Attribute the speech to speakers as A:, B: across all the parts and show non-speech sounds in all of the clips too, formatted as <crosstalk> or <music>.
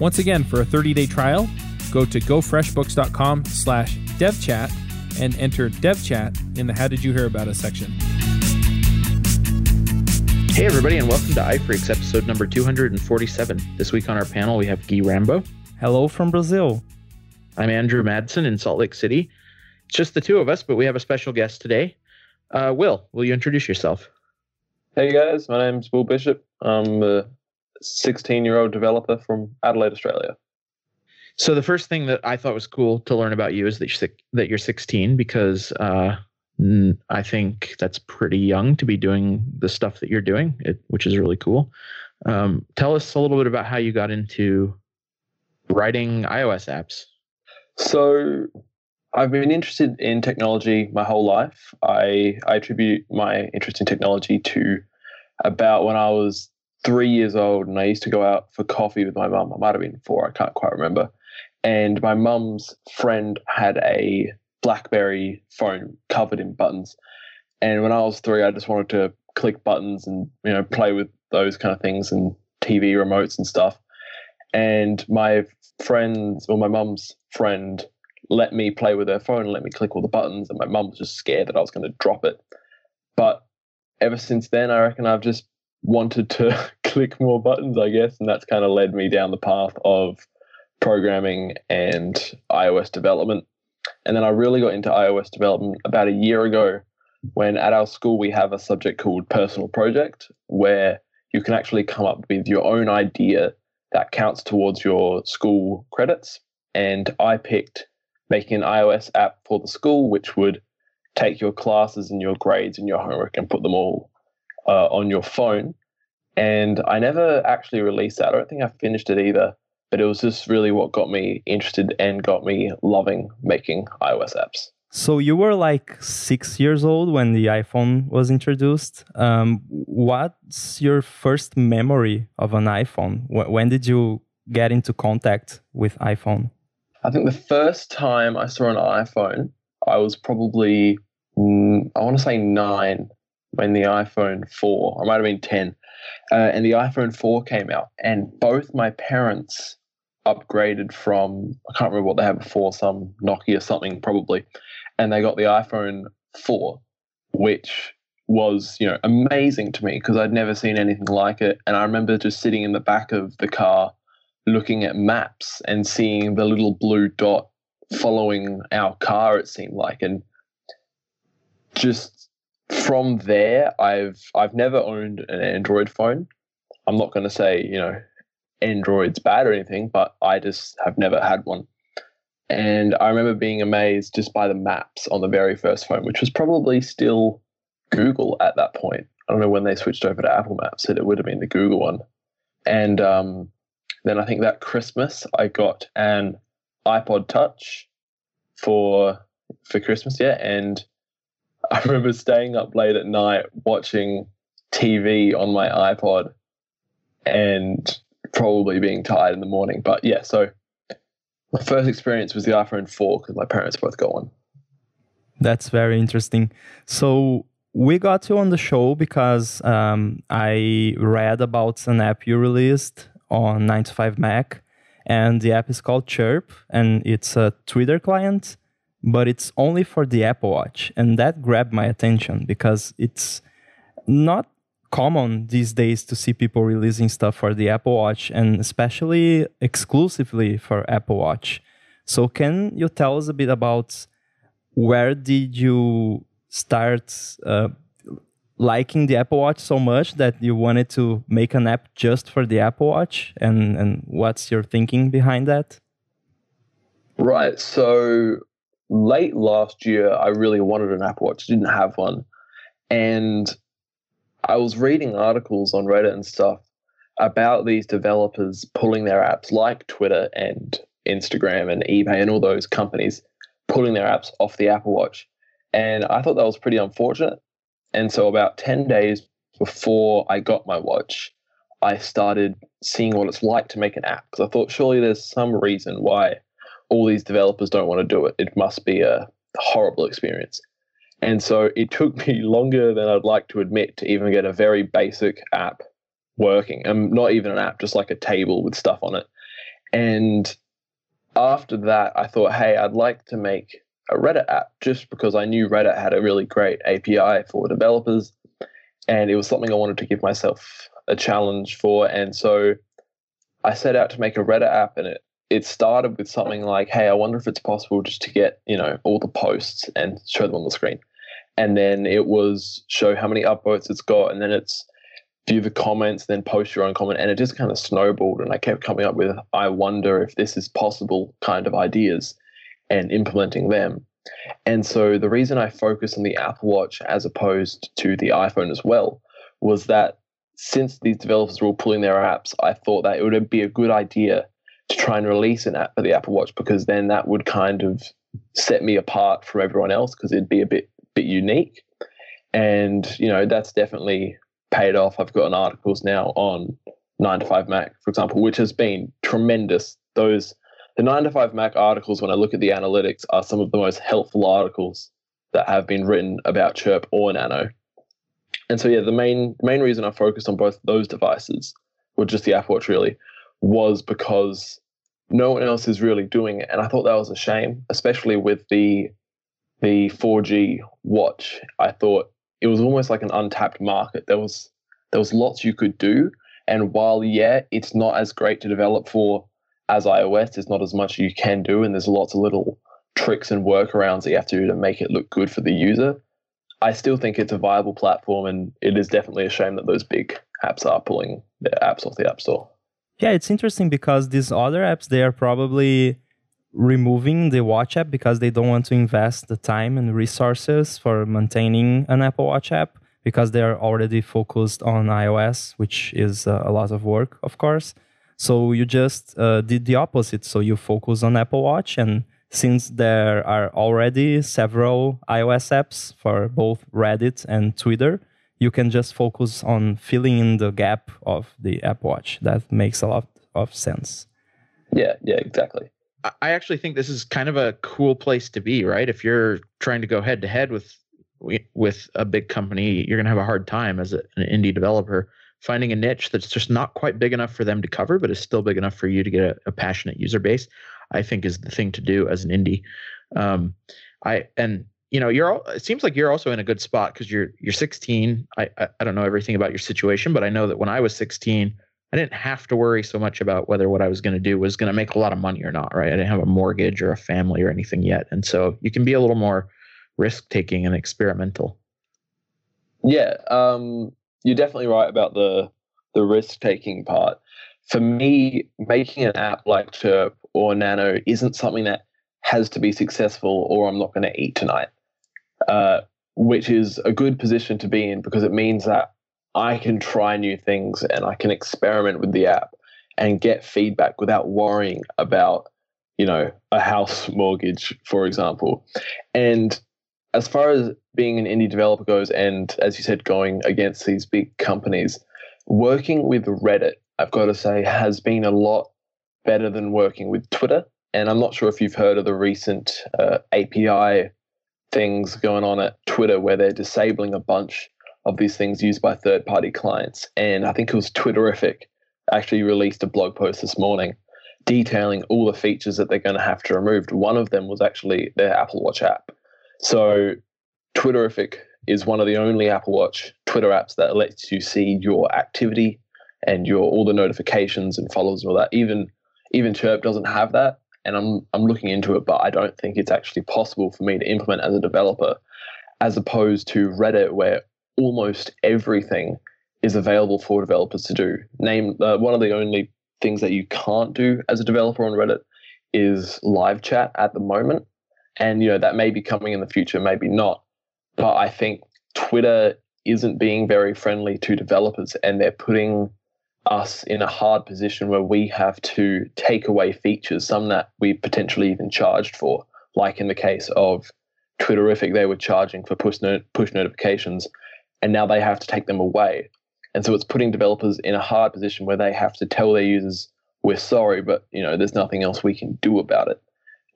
A: Once again, for a 30-day trial, go to gofreshbooks.com slash devchat and enter devchat in the How Did You Hear About Us section.
B: Hey, everybody, and welcome to iPhreaks, episode number 247. This week on our panel, we have Gui Rambo.
C: Hello from Brazil.
B: I'm Andrew Madsen in Salt Lake City. It's just the two of us, but we have a special guest today. Uh, Will, will you introduce yourself?
D: Hey guys, my name's Will Bishop. I'm a 16 year old developer from Adelaide, Australia.
B: So the first thing that I thought was cool to learn about you is that you're, that you're 16 because uh, I think that's pretty young to be doing the stuff that you're doing, it, which is really cool. Um, tell us a little bit about how you got into writing iOS apps.
D: So I've been interested in technology my whole life. I, I attribute my interest in technology to about when I was three years old and I used to go out for coffee with my mum. I might have been four, I can't quite remember. And my mum's friend had a Blackberry phone covered in buttons. And when I was three, I just wanted to click buttons and you know play with those kind of things and TV remotes and stuff. And my friends, or my mum's friend, let me play with her phone and let me click all the buttons. And my mum was just scared that I was going to drop it. But ever since then, I reckon I've just wanted to <laughs> click more buttons, I guess, and that's kind of led me down the path of programming and iOS development. And then I really got into iOS development about a year ago when at our school we have a subject called personal project where you can actually come up with your own idea that counts towards your school credits. And I picked making an iOS app for the school, which would take your classes and your grades and your homework and put them all uh, on your phone. And I never actually released that. I don't think I finished it either. But it was just really what got me interested and got me loving making iOS apps.
C: So you were like six years old when the iPhone was introduced. Um, what's your first memory of an iPhone? When did you get into contact with iPhone?
D: I think the first time I saw an iPhone, I was probably mm, I want to say nine when the iPhone 4, I might have been 10, uh, and the iPhone 4 came out. And both my parents upgraded from, I can't remember what they had before, some Nokia or something probably, and they got the iPhone 4, which was, you know, amazing to me because I'd never seen anything like it. And I remember just sitting in the back of the car looking at maps and seeing the little blue dot following our car, it seemed like. And just from there, I've I've never owned an Android phone. I'm not going to say you know Android's bad or anything, but I just have never had one. And I remember being amazed just by the maps on the very first phone, which was probably still Google at that point. I don't know when they switched over to Apple Maps, it would have been the Google one. And um, then I think that Christmas I got an iPod Touch for for Christmas, yeah, and I remember staying up late at night watching TV on my iPod and probably being tired in the morning. But yeah, so my first experience was the iPhone 4 because my parents both got one.
C: That's very interesting. So we got you on the show because um, I read about an app you released on 9 to 5 Mac, and the app is called Chirp, and it's a Twitter client but it's only for the Apple Watch. And that grabbed my attention because it's not common these days to see people releasing stuff for the Apple Watch and especially exclusively for Apple Watch. So can you tell us a bit about where did you start uh, liking the Apple Watch so much that you wanted to make an app just for the Apple Watch, and and what's your thinking behind that?
D: Right. So late last year, I really wanted an Apple Watch. Didn't have one, and I was reading articles on Reddit and stuff about these developers pulling their apps like Twitter and Instagram and eBay and all those companies pulling their apps off the Apple Watch. And I thought that was pretty unfortunate. And so, about 10 days before I got my watch, I started seeing what it's like to make an app because I thought surely there's some reason why all these developers don't want to do it. It must be a horrible experience. And so it took me <laughs> longer than I'd like to admit to even get a very basic app working. And not even an app, just like a table with stuff on it. And after that, I thought, hey, I'd like to make a Reddit app just because I knew Reddit had a really great API for developers. And it was something I wanted to give myself a challenge for. And so I set out to make a Reddit app and it, it started with something like, hey, I wonder if it's possible just to get, you know, all the posts and show them on the screen. And then it was show how many upvotes it's got. And then it's view the comments, then post your own comment. And it just kind of snowballed. And I kept coming up with, I wonder if this is possible kind of ideas and implementing them. And so the reason I focused on the Apple Watch as opposed to the iPhone as well was that since these developers were all pulling their apps, I thought that it would be a good idea to try and release an app for the Apple Watch because then that would kind of set me apart from everyone else because it'd be a bit bit unique. And you know that's definitely paid off. I've gotten articles now on 9 to 5 Mac, for example, which has been tremendous. Those the 9 to 5 Mac articles, when I look at the analytics, are some of the most helpful articles that have been written about Chirp or Nano. And so, yeah, the main main reason I focused on both those devices, or just the Apple Watch really, was because no one else is really doing it, and I thought that was a shame, especially with the the 4G watch. I thought it was almost like an untapped market. There was there was lots you could do, and while yeah, it's not as great to develop for as iOS, there's not as much you can do, and there's lots of little tricks and workarounds that you have to do to make it look good for the user. I still think it's a viable platform, and it is definitely a shame that those big apps are pulling their apps off the App Store.
C: Yeah, it's interesting because these other apps they are probably removing the watch app because they don't want to invest the time and resources for maintaining an Apple Watch app because they are already focused on iOS, which is uh, a lot of work, of course. So you just uh, did the opposite. So you focus on Apple Watch, and since there are already several iOS apps for both Reddit and Twitter, you can just focus on filling in the gap of the Apple Watch. That makes a lot of sense.
D: Yeah, yeah, exactly.
B: I actually think this is kind of a cool place to be, right? If you're trying to go head to head with with a big company, you're going to have a hard time as an indie developer finding a niche that's just not quite big enough for them to cover, but is still big enough for you to get a, a passionate user base. I think is the thing to do as an indie. Um, I and you know you're it seems like you're also in a good spot because you're you're 16. I, I I don't know everything about your situation, but I know that when I was 16 I didn't have to worry so much about whether what I was going to do was going to make a lot of money or not, right? I didn't have a mortgage or a family or anything yet. And so you can be a little more risk taking and experimental.
D: Yeah, um, you're definitely right about the the risk taking part. For me, making an app like Chirp or Nano isn't something that has to be successful or I'm not going to eat tonight, uh, which is a good position to be in because it means that I can try new things and I can experiment with the app and get feedback without worrying about, you know, a house <laughs> mortgage, for example. And as far as being an indie developer goes, and as you said, going against these big companies, working with Reddit, I've got to say, has been a lot better than working with Twitter. And I'm not sure if you've heard of the recent uh, API things going on at Twitter where they're disabling a bunch of these things used by third party clients. And I think it was Twitterrific actually released a blog post this morning detailing all the features that they're going to have to remove. One of them was actually their Apple Watch app. So Twitterrific is one of the only Apple Watch Twitter apps that lets you see your activity and your all the notifications and follows and all that. Even even Chirp doesn't have that. And I'm I'm looking into it, but I don't think it's actually possible for me to implement as a developer, as opposed to Reddit, where almost everything is available for developers to do. Name uh, one of the only things that you can't do as a developer on Reddit is live chat at the moment, and you know that may be coming in the future, maybe not. But I think Twitter isn't being very friendly to developers, and they're putting us in a hard position where we have to take away features, some that we potentially even charged for, like in the case of Twitterrific, they were charging for push, push notifications, and now they have to take them away. And so it's putting developers in a hard position where they have to tell their users, "We're sorry, but you know there's nothing else we can do about it,"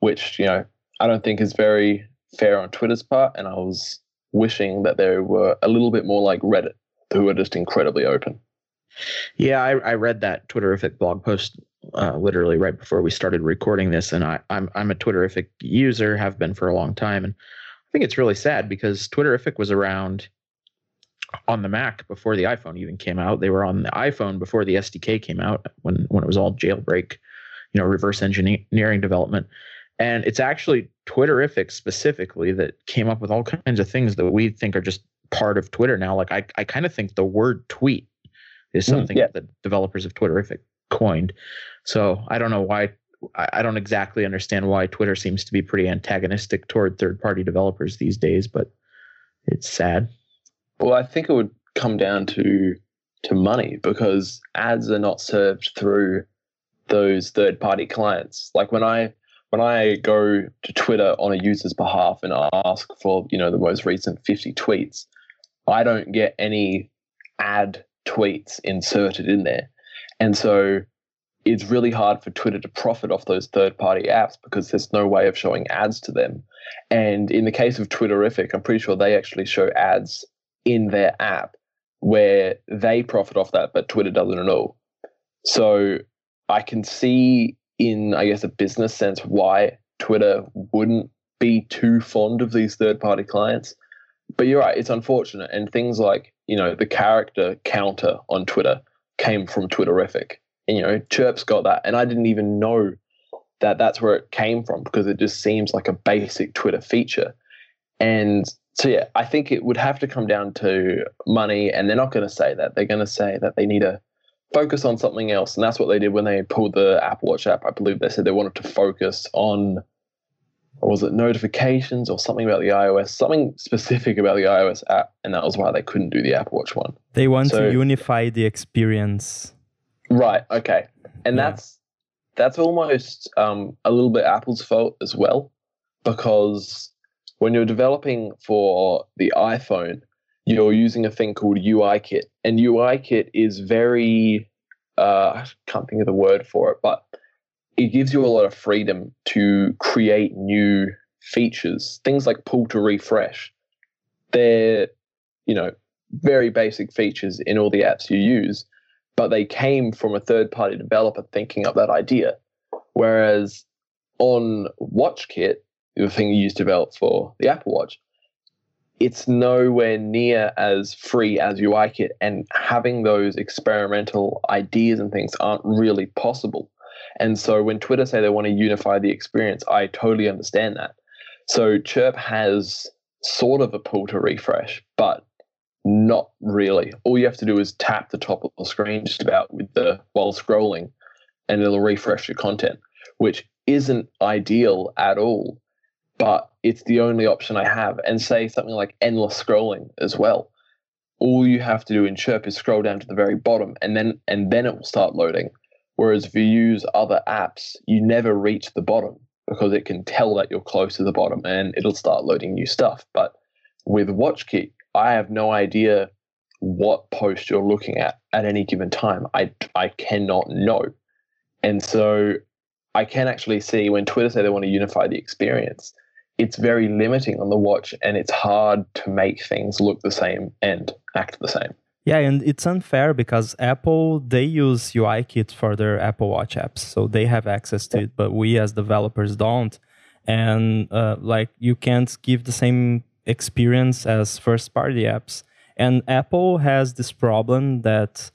D: which you know I don't think is very fair on Twitter's part. And I was wishing that they were a little bit more like Reddit, who are just incredibly open.
B: Yeah, I, I read that Twitterrific blog post uh, literally right before we started recording this, and I, I'm I'm a Twitterrific user, have been for a long time, and I think it's really sad because Twitterrific was around on the Mac before the iPhone even came out. They were on the iPhone before the SDK came out when when it was all jailbreak, you know, reverse engineering development. And it's actually Twitterrific specifically that came up with all kinds of things that we think are just part of Twitter now. Like I, I kind of think the word tweet is
D: Mm,
B: something
D: yeah.
B: that the developers of Twitterrific coined. So I don't know why. I don't exactly understand why Twitter seems to be pretty antagonistic toward third-party developers these days, but it's sad.
D: Well, I think it would come down to to money because ads are not served through those third party clients. Like when I when I go to Twitter on a user's behalf and ask for, you know, the most recent 50 tweets, I don't get any ad tweets inserted in there. And so it's really hard for Twitter to profit off those third party apps because there's no way of showing ads to them. And in the case of Twitterrific, I'm pretty sure they actually show ads in their app where they profit off that, but Twitter doesn't at all. So I can see in, I guess, a business sense why Twitter wouldn't be too fond of these third party clients. But you're right, it's unfortunate. And things like, you know, the character counter on Twitter came from Twitterrific. And, you know, Chirp's got that. And I didn't even know that that's where it came from because it just seems like a basic Twitter feature. And so, yeah, I think it would have to come down to money. And they're not going to say that. They're going to say that they need to focus on something else. And that's what they did when they pulled the Apple Watch app. I believe they said they wanted to focus on, or was it notifications or something about the iOS, something specific about the iOS app. And that was why they couldn't do the Apple Watch one.
C: They want
D: So-
C: to unify the experience.
D: Right. Okay. And
C: Yeah.
D: that's that's almost um, a little bit Apple's fault as well, because when you're developing for the iPhone, you're using a thing called UIKit, and UIKit is very uh, I can't think of the word for it, but it gives you a lot of freedom to create new features. Things like pull to refresh. They're you know very basic features in all the apps you use but they came from a third party developer thinking up that idea. Whereas on WatchKit, the thing you use to develop for the Apple Watch, it's nowhere near as free as UIKit, and having those experimental ideas and things aren't really possible. And so when Twitter say they want to unify the experience, I totally understand that. So Chirp has sort of a pull to refresh, but not really. All you have to do is tap the top of the screen just about with the while scrolling, and it'll refresh your content, which isn't ideal at all. But it's the only option I have. And say something like endless scrolling as well. All you have to do in Chirp is scroll down to the very bottom, and then and then it will start loading. Whereas if you use other apps, you never reach the bottom because it can tell that you're close to the bottom, and it'll start loading new stuff. But with WatchKit, I have no idea what post you're looking at at any given time. I, I cannot know. And so I can actually see when Twitter say they want to unify the experience, it's very limiting on the watch and it's hard to make things look the same and act the same.
C: Yeah, and it's unfair because Apple they use UIKit for their Apple Watch apps, so they have access to it, but we as developers don't. And uh, like you can't give the same experience as first-party apps. And Apple has this problem that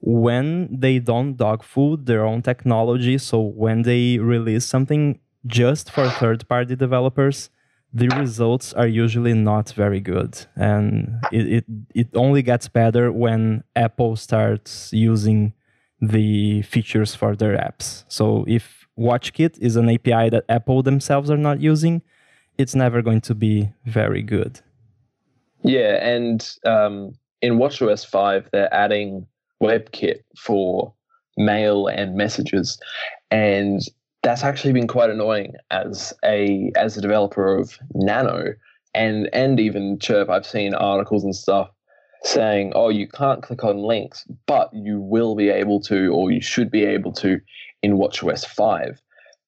C: when they don't dog food their own technology, so when they release something just for third party developers, the results are usually not very good. And it, it, it only gets better when Apple starts using the features for their apps. So if WatchKit is an API that Apple themselves are not using, it's never going to be very good.
D: Yeah, and um, in WatchOS 5, they're adding WebKit for mail and messages. And that's actually been quite annoying as a as a developer of Nano and and even Chirp. I've seen articles and stuff saying, "Oh, you can't click on links, but you will be able to, or you should be able to, in WatchOS 5."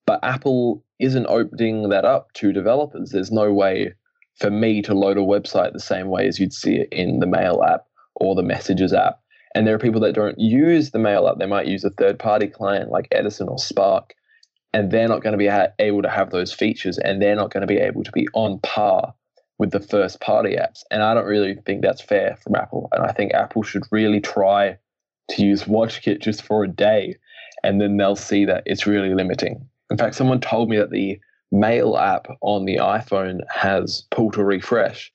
D: But Apple isn't opening that up to developers. There's no way for me to load a website the same way as you'd see it in the Mail app or the Messages app. And there are people that don't use the Mail app. They might use a third-party client like Edison or Spark and they're not going to be able to have those features and they're not going to be able to be on par with the first party apps. And i don't really think that's fair from apple and i think apple should really try to use watchkit just for a day and then they'll see that it's really limiting. In fact someone told me that the mail app on the iphone has pull to refresh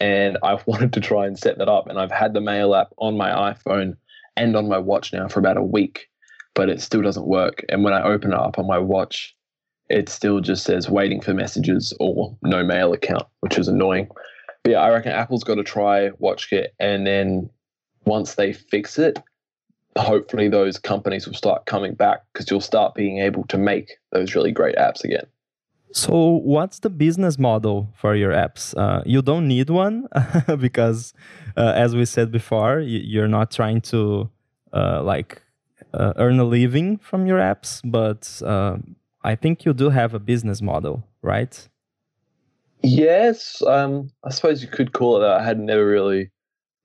D: and i've <laughs> wanted to try and set that up and i've had the mail app on my iphone and on my watch now for about a week but it still doesn't work. And when I open it up on my watch, it still just says waiting for messages or no mail account, which is annoying. But yeah, I reckon Apple's got to try WatchKit, and then once they fix it, hopefully those companies will start coming back because you'll start being able to make those really great apps again.
C: So, what's the business model for your apps? Uh, you don't need one <laughs> because, uh, as we said before, you're not trying to uh, like uh, earn a living from your apps, but uh, I think you do have a business model, right?
D: Yes, um, I suppose you could call it that. I had never really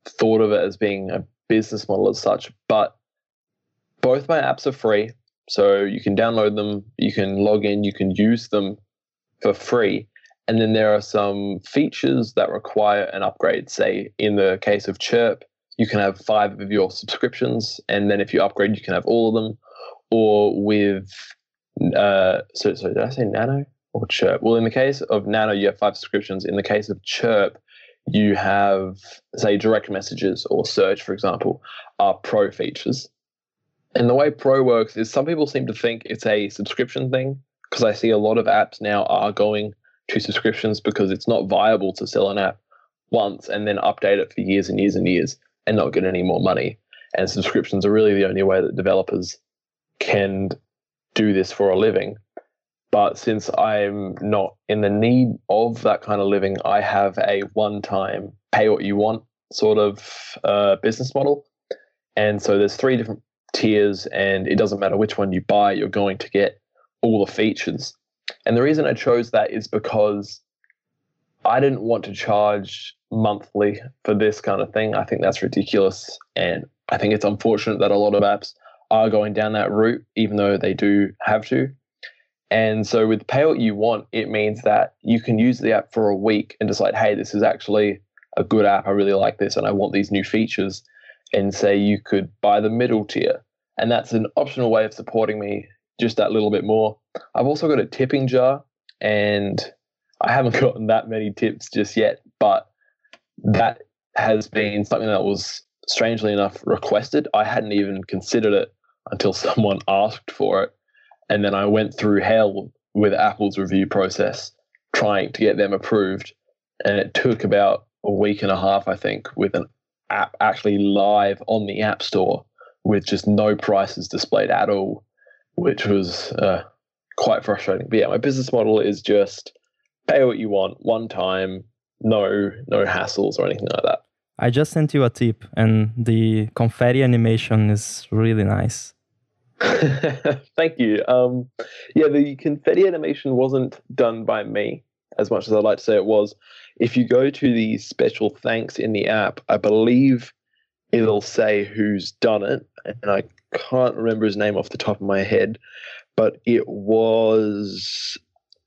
D: thought of it as being a business model as such, but both my apps are free. So you can download them, you can log in, you can use them for free. And then there are some features that require an upgrade. Say, in the case of Chirp, you can have five of your subscriptions, and then if you upgrade, you can have all of them. Or with, uh, so, so did I say Nano or Chirp? Well, in the case of Nano, you have five subscriptions. In the case of Chirp, you have, say, direct messages or search, for example, are pro features. And the way pro works is some people seem to think it's a subscription thing because I see a lot of apps now are going to subscriptions because it's not viable to sell an app once and then update it for years and years and years and not get any more money. And subscriptions are really the only way that developers can do this for a living. But since I'm not in the need of that kind of living, I have a one time pay what you want sort of uh, business model. And so there's three different tiers, and it doesn't matter which one you buy, you're going to get all the features. And the reason I chose that is because I didn't want to charge monthly for this kind of thing. I think that's ridiculous. And I think it's unfortunate that a lot of apps are going down that route, even though they do have to. And so with pay what you want, it means that you can use the app for a week and decide, hey, this is actually a good app. I really like this and I want these new features. And say you could buy the middle tier. And that's an optional way of supporting me just that little bit more. I've also got a tipping jar and I haven't <laughs> gotten that many tips just yet, but that has been something that was strangely enough requested. I hadn't even considered it until <laughs> someone asked for it. And then I went through hell with Apple's review process trying to get them approved. And it took about a week and a half, I think, with an app actually live on the App Store with just no prices displayed at all, which was uh, quite frustrating. But yeah, my business model is just pay what you want one time, no no hassles or anything like that.
C: I just sent you a tip, and the confetti animation is really nice. <laughs>
D: Thank you. Um, yeah, the confetti animation wasn't done by me, as much as I'd like to say it was. If you go to the special thanks in the app, I believe it'll say who's done it, and I can't remember his name off the top of my head, but it was.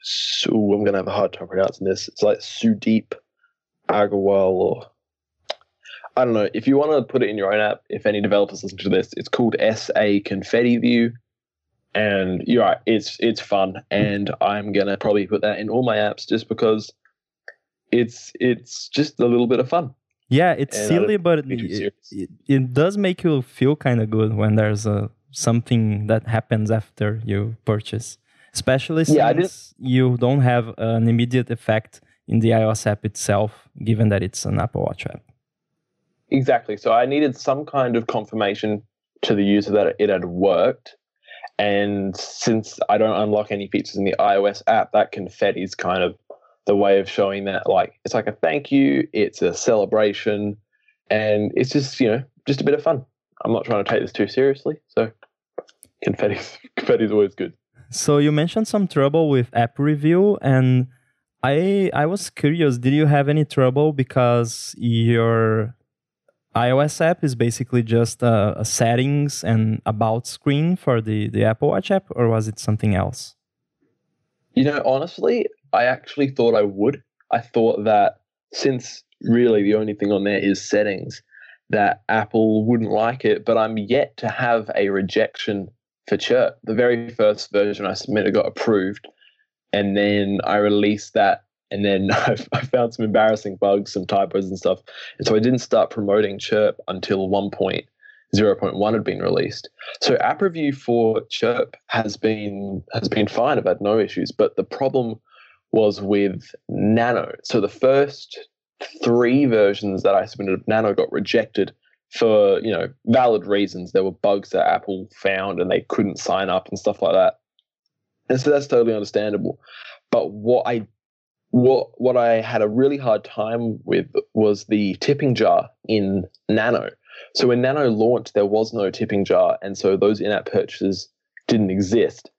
D: So I'm gonna have a hard time pronouncing this. It's like Sudeep Agarwal or I don't know if you want to put it in your own app. If any developers listen to this, it's called SA Confetti View, and you're right. It's it's fun, and I'm gonna probably put that in all my apps just because it's it's just a little bit of fun.
C: Yeah, it's
D: And
C: silly, but it, it, it does make you feel kind of good when there's a something that happens after you purchase, especially since
D: Yeah,
C: you don't have an immediate effect in the iOS app itself, given that it's an Apple Watch app.
D: Exactly. So I needed some kind of confirmation to the user that it had worked. And since I don't unlock any features in the iOS app, that confetti is kind of the way of showing that, like, it's like a thank you, it's a celebration, and it's just, you know, just a bit of fun. I'm not trying to take this too seriously. So confetti, <laughs> confetti is always good.
C: So you mentioned some trouble with app review, and I I was curious. Did you have any trouble because your iOS app is basically just a, a settings and about screen for the the Apple Watch app, or was it something else?
D: You know, honestly, I actually thought I would. I thought that since really the only thing on there is settings, that Apple wouldn't like it, but I'm yet to have a rejection for Chirp. The very first version I submitted got approved, and then I released that, and then <laughs> I, I found some embarrassing bugs, some typos and stuff, and so I didn't start promoting Chirp until 1.0.1 had been released. So app review for Chirp has been has been fine. I've had no issues, but the problem was with Nano. So the first three versions that I submitted of Nano got rejected for you know valid reasons. There were bugs that Apple found and they couldn't sign up and stuff like that. And so that's totally understandable. But what I what what I had a really hard time with was the tipping jar in Nano. So when Nano launched, there was no tipping jar, and so those in-app purchases didn't exist.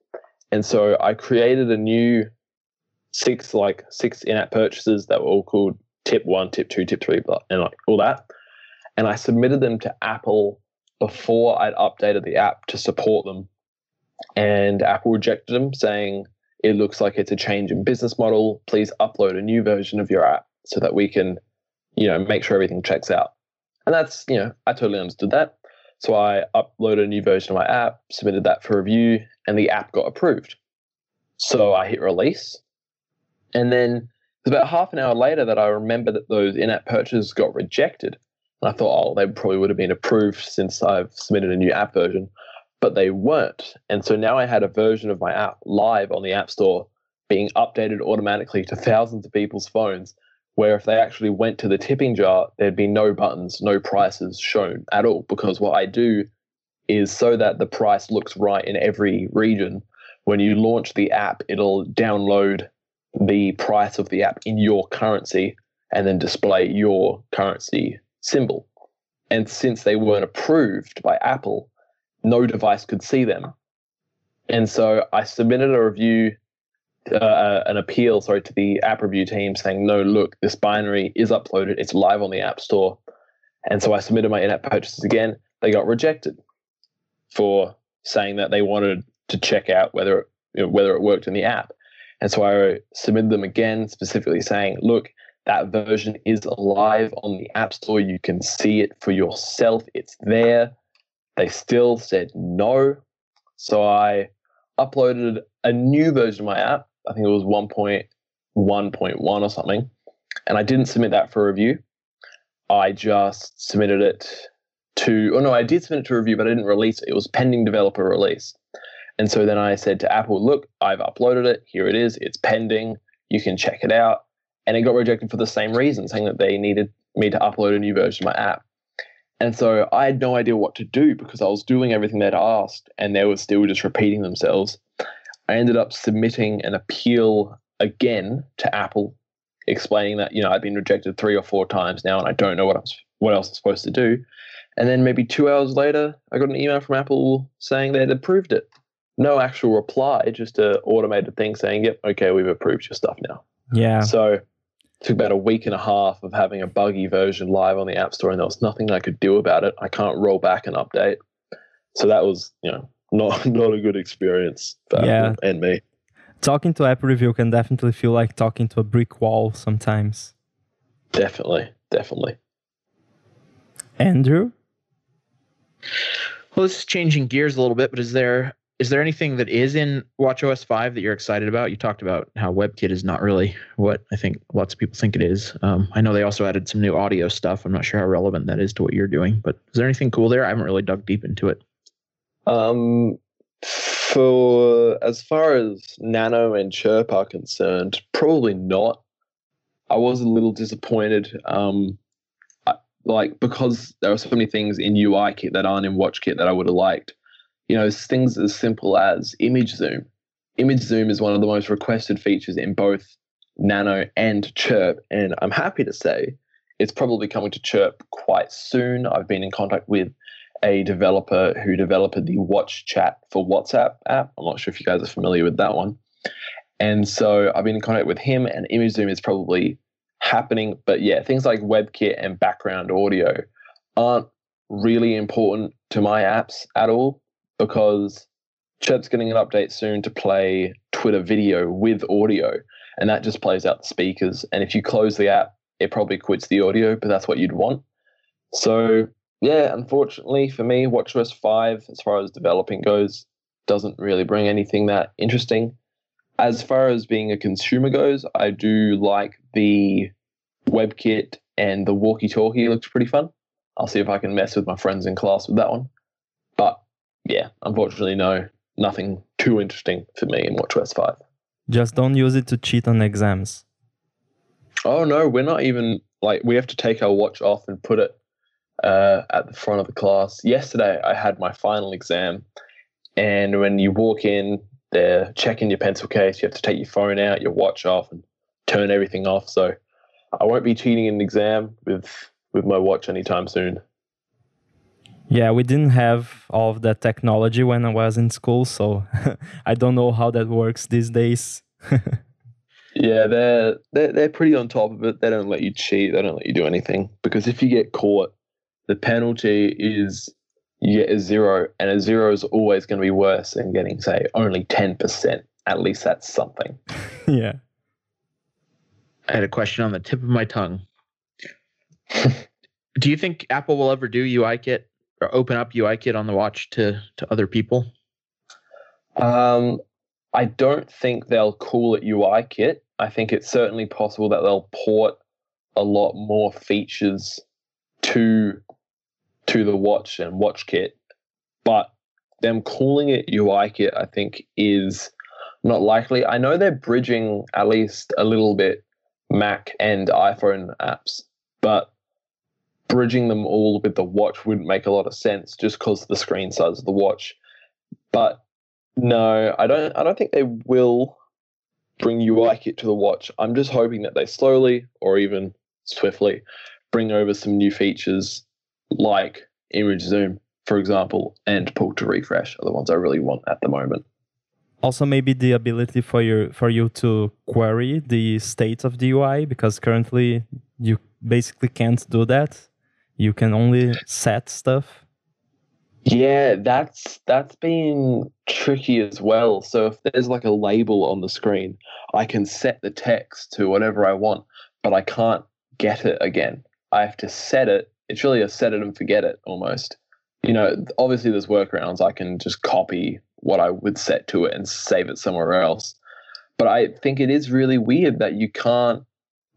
D: And so I created a new six like six in-app purchases that were all called tip one, tip two, tip three, and like all that. And I submitted them to Apple before I'd updated the app to support them. And Apple rejected them, saying it looks like it's a change in business model. Please upload a new version of your app so that we can, you know, make sure everything checks out. And that's, you know, I totally understood that. So I uploaded a new version of my app, submitted that for review, and the app got approved. So I hit release. And then it was about half an hour later that I remember that those in app purchases got rejected. And I thought, oh, they probably would have been approved since I've submitted a new app version. But they weren't. And so now I had a version of my app live on the App Store being updated automatically to thousands of people's phones where if they actually went to the tipping jar, there'd be no buttons, no prices shown at all. Because what I do is so that the price looks right in every region. When you launch the app, it'll download the price of the app in your currency and then display your currency symbol. And since they weren't approved by Apple, no device could see them. And so I submitted a review uh, an appeal, sorry, to the app review team saying, no, look, this binary is uploaded. It's live on the App Store. And so I submitted my in-app purchases again. They got rejected for saying that they wanted to check out whether you know, whether it worked in the app. And so I submitted them again, specifically saying, look, that version is live on the App Store. You can see it for yourself. It's there. They still said no. So I uploaded a new version of my app. I think it was 1.1.1 or something. And I didn't submit that for review. I just submitted it to, oh no, I did submit it to review, but I didn't release it. It was pending developer release. And so then I said to Apple, look, I've uploaded it. Here it is. It's pending. You can check it out. And it got rejected for the same reason, saying that they needed me to upload a new version of my app. And so I had no idea what to do because I was doing everything they'd asked and they were still just repeating themselves. I ended up submitting an appeal again to Apple, explaining that you know I'd been rejected three or four times now and I don't know what I'm what else I'm supposed to do. And then maybe two hours later, I got an email from Apple saying they'd approved it. No actual reply, just an automated thing saying, "Yep, okay, we've approved your stuff now."
C: Yeah.
D: So took about a week and a half of having a buggy version live on the App Store, and there was nothing I could do about it. I can't roll back an update. So that was, you know, not <laughs> not a good experience for
C: Yeah.
D: Apple and me.
C: Talking to app review can definitely feel like talking to a brick wall sometimes.
D: Definitely, definitely.
C: Andrew?
B: Well, this is changing gears a little bit, but is there is there anything that is in WatchOS 5 that you're excited about? You talked about how WebKit is not really what I think lots of people think it is. Um, I know they also added some new audio stuff. I'm not sure how relevant that is to what you're doing, but is there anything cool there? I haven't really dug deep into it.
D: Um, for as far as Nano and Chirp are concerned, probably not. I was a little disappointed. Um, I, like because there are so many things in UIKit that aren't in WatchKit that I would have liked. You know, things as simple as image zoom. Image zoom is one of the most requested features in both Nano and Chirp, and I'm happy to say it's probably coming to Chirp quite soon. I've been in contact with a developer who developed the Watch Chat for WhatsApp app. I'm not sure if you guys are familiar with that one. And so I've been in contact with him, and Image Zoom is probably happening. But yeah, things like WebKit and background audio aren't really important to my apps at all because Chirp's getting an update soon to play Twitter video with audio, and that just plays out the speakers. And if you close the app, it probably quits the audio, but that's what you'd want. So yeah, unfortunately for me, WatchOS 5, as far as developing goes, doesn't really bring anything that interesting. As far as being a consumer goes, I do like the WebKit and the walkie talkie looks pretty fun. I'll see if I can mess with my friends in class with that one. Yeah, unfortunately, no, nothing too interesting for me in WatchOS 5.
C: Just don't use it to cheat on exams.
D: Oh no, we're not even like we have to take our watch off and put it uh, at the front of the class. Yesterday, I had my final exam, and when you walk in, they're checking your pencil case. You have to take your phone out, your watch off, and turn everything off. So I won't be cheating in an exam with with my watch anytime soon.
C: Yeah, we didn't have all of that technology when I was in school, so <laughs> I don't know how that works these days. <laughs>
D: yeah, they're, they're they're pretty on top of it. They don't let you cheat. They don't let you do anything because if you get caught, the penalty is you get a zero, and a zero is always going to be worse than getting, say, only 10%. At least that's something. <laughs>
C: yeah.
B: I had a question on the tip of my tongue. do you think Apple will ever do UIKit or open up UIKit on the watch to, to other people?
D: Um, I don't think they'll call it UIKit. I think it's certainly possible that they'll port a lot more features to to the watch and watch kit, but them calling it UI kit, I think, is not likely. I know they're bridging at least a little bit Mac and iPhone apps, but bridging them all with the watch wouldn't make a lot of sense just because of the screen size of the watch. But no, I don't. I don't think they will bring UI kit to the watch. I'm just hoping that they slowly or even swiftly bring over some new features like image zoom, for example, and pull to refresh are the ones I really want at the moment.
C: Also, maybe the ability for you for you to query the state of the UI because currently you basically can't do that. You can only set stuff.
D: Yeah, that's that's been tricky as well. So if there's like a label on the screen, I can set the text to whatever I want, but I can't get it again. I have to set it it's really a set it and forget it almost. You know, obviously there's workarounds. I can just copy what I would set to it and save it somewhere else. But I think it is really weird that you can't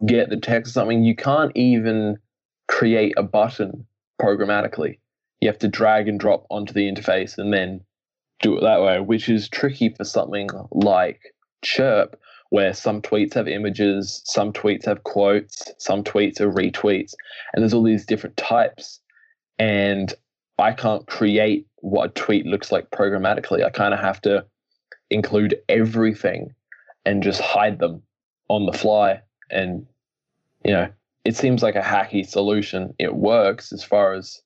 D: get the text or something. You can't even create a button programmatically. You have to drag and drop onto the interface and then do it that way, which is tricky for something like Chirp, where some tweets have images, some tweets have quotes, some tweets are retweets, and there's all these different types. And I can't create what a tweet looks like programmatically. I kind of have to include everything and just hide them on the fly. And, you know, it seems like a hacky solution. It works as far as,